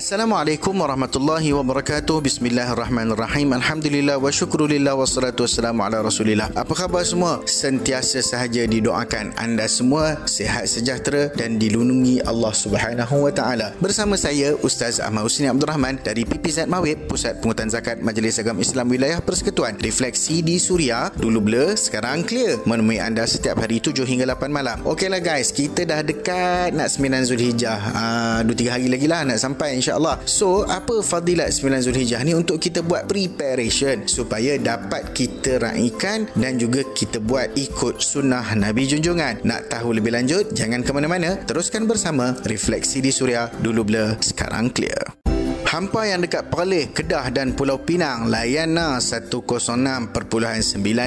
Assalamualaikum warahmatullahi wabarakatuh. Bismillahirrahmanirrahim. Alhamdulillah wa syukrulillah Wassalatu wassalamu ala rasulillah. Apa khabar semua? Sentiasa sahaja didoakan Anda semua sihat sejahtera Dan dilindungi Allah subhanahu wa ta'ala. Bersama saya Ustaz Ahmad Husni Abdul Rahman Dari PPZ Mawib Pusat Pungutan Zakat Majlis Agama Islam Wilayah Persekutuan. Refleksi di Suria Dulu blur, sekarang clear. Menemui anda setiap hari 7 hingga 8 malam. Okeylah guys Kita dah dekat nak 9 Zulhijjah. Uh, 2-3 hari lagi lah nak sampai insya insyaAllah. So, apa fadilat 9 Zulhijjah ni untuk kita buat preparation supaya dapat kita raikan dan juga kita buat ikut sunnah Nabi Junjungan. Nak tahu lebih lanjut? Jangan ke mana-mana. Teruskan bersama Refleksi di Suria. Dulu blur, sekarang clear. Hampa yang dekat Perlis, Kedah dan Pulau Pinang. Layan 106.9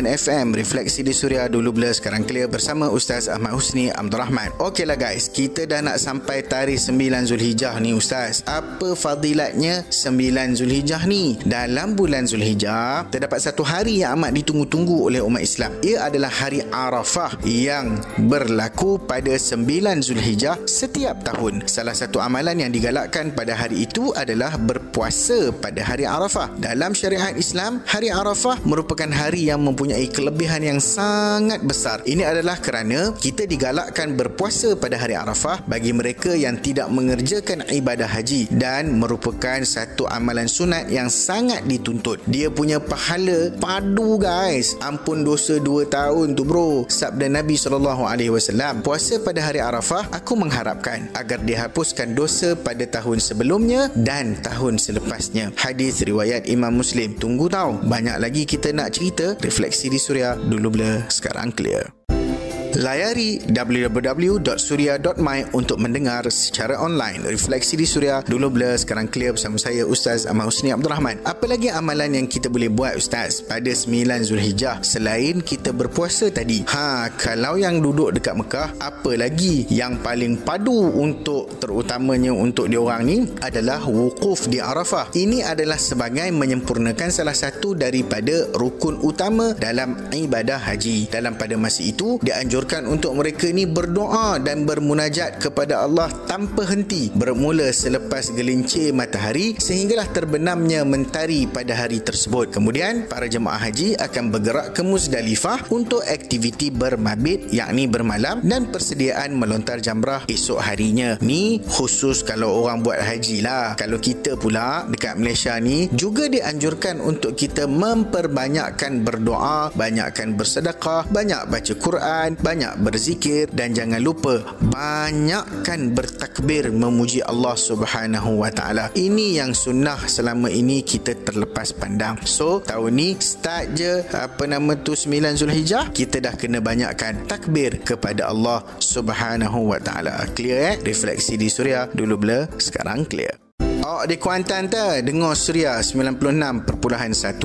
FM Refleksi di Suria dulu bila. Sekarang clear bersama Ustaz Ahmad Husni Abdul Rahman. Okeylah guys, kita dah nak sampai tarikh 9 Zulhijjah ni Ustaz. Apa fadilatnya 9 Zulhijjah ni? Dalam bulan Zulhijjah, terdapat satu hari yang amat ditunggu-tunggu oleh umat Islam. Ia adalah hari Arafah yang berlaku pada 9 Zulhijjah setiap tahun. Salah satu amalan yang digalakkan pada hari itu adalah adalah berpuasa pada hari Arafah. Dalam syariat Islam, hari Arafah merupakan hari yang mempunyai kelebihan yang sangat besar. Ini adalah kerana kita digalakkan berpuasa pada hari Arafah bagi mereka yang tidak mengerjakan ibadah haji dan merupakan satu amalan sunat yang sangat dituntut. Dia punya pahala padu guys. Ampun dosa 2 tahun tu bro. Sabda Nabi SAW. Puasa pada hari Arafah, aku mengharapkan agar dihapuskan dosa pada tahun sebelumnya dan tahun selepasnya. Hadis riwayat Imam Muslim. Tunggu tahu, banyak lagi kita nak cerita. Refleksi di Suria dulu bila sekarang clear. Layari www.surya.my untuk mendengar secara online. Refleksi di Surya dulu blur sekarang clear bersama saya Ustaz Ahmad Husni Abdul Rahman. Apa lagi amalan yang kita boleh buat Ustaz pada 9 Zulhijjah selain kita berpuasa tadi? Ha, kalau yang duduk dekat Mekah, apa lagi yang paling padu untuk terutamanya untuk diorang ni adalah wukuf di Arafah. Ini adalah sebagai menyempurnakan salah satu daripada rukun utama dalam ibadah haji. Dalam pada masa itu, dianjurkan dianjurkan untuk mereka ni berdoa dan bermunajat kepada Allah tanpa henti bermula selepas gelincir matahari sehinggalah terbenamnya mentari pada hari tersebut. Kemudian para jemaah haji akan bergerak ke Muzdalifah untuk aktiviti bermabit yakni bermalam dan persediaan melontar jamrah esok harinya. Ni khusus kalau orang buat haji lah. Kalau kita pula dekat Malaysia ni juga dianjurkan untuk kita memperbanyakkan berdoa, banyakkan bersedekah, banyak baca Quran, banyak banyak berzikir dan jangan lupa banyakkan bertakbir memuji Allah Subhanahu wa taala. Ini yang sunnah selama ini kita terlepas pandang. So, tahun ni start je apa nama tu 9 Zulhijjah, kita dah kena banyakkan takbir kepada Allah Subhanahu wa taala. Clear eh? Refleksi di Suria dulu blur, sekarang clear. Oh, di Kuantan tu dengar Suria 96.1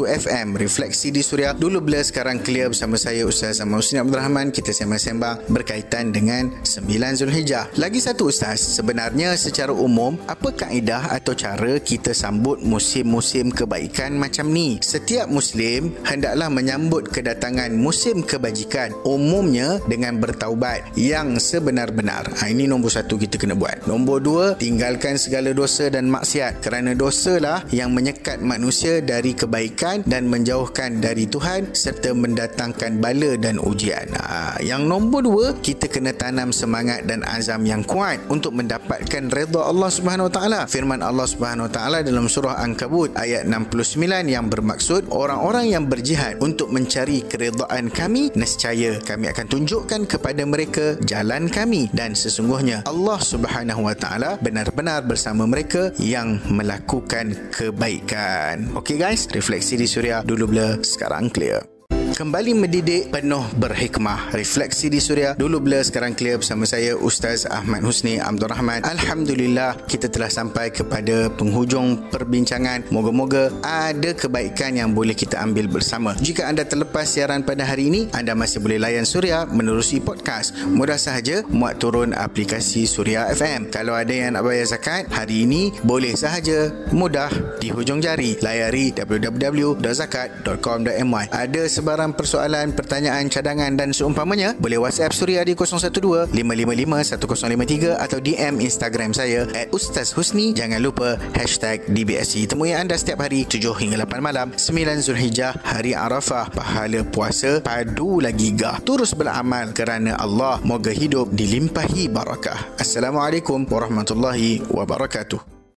FM Refleksi di Suria. Dulu bila sekarang clear bersama saya Ustaz Ahmad Husni Abdul Rahman. Kita sembang-sembang berkaitan dengan 9 Zulhijjah. Lagi satu Ustaz. Sebenarnya secara umum Apa kaedah atau cara kita sambut musim-musim kebaikan macam ni? Setiap Muslim hendaklah menyambut kedatangan musim kebajikan Umumnya dengan bertaubat Yang sebenar-benar. Ha, Ini nombor satu kita kena buat. Nombor dua Tinggalkan segala dosa dan maksiat maksiat kerana dosa lah yang menyekat manusia dari kebaikan dan menjauhkan dari Tuhan serta mendatangkan bala dan ujian. Ha, yang nombor dua, kita kena tanam semangat dan azam yang kuat untuk mendapatkan redha Allah Subhanahu Wa Taala. Firman Allah Subhanahu Wa Taala dalam surah Ankabut ayat 69 yang bermaksud orang-orang yang berjihad untuk mencari keredaan kami, nescaya kami akan tunjukkan kepada mereka jalan kami dan sesungguhnya Allah Subhanahu Wa Taala benar-benar bersama mereka yang yang melakukan kebaikan. Okey guys, refleksi di Suria dulu blur, sekarang clear kembali mendidik penuh berhikmah. Refleksi di Suria. Dulu bila sekarang clear bersama saya Ustaz Ahmad Husni Abdul Rahman. Alhamdulillah kita telah sampai kepada penghujung perbincangan. Moga-moga ada kebaikan yang boleh kita ambil bersama. Jika anda terlepas siaran pada hari ini, anda masih boleh layan Suria menerusi podcast. Mudah sahaja muat turun aplikasi Suria FM. Kalau ada yang nak bayar zakat, hari ini boleh sahaja mudah di hujung jari. Layari www.zakat.com.my. Ada sebarang persoalan, pertanyaan, cadangan dan seumpamanya, boleh WhatsApp Suria di 012 555 1053 atau DM Instagram saya at Ustaz Husni. Jangan lupa hashtag DBSC. Temui anda setiap hari 7 hingga 8 malam 9 Zulhijjah Hari Arafah Pahala puasa Padu lagi gah Terus beramal kerana Allah Moga hidup dilimpahi barakah Assalamualaikum warahmatullahi wabarakatuh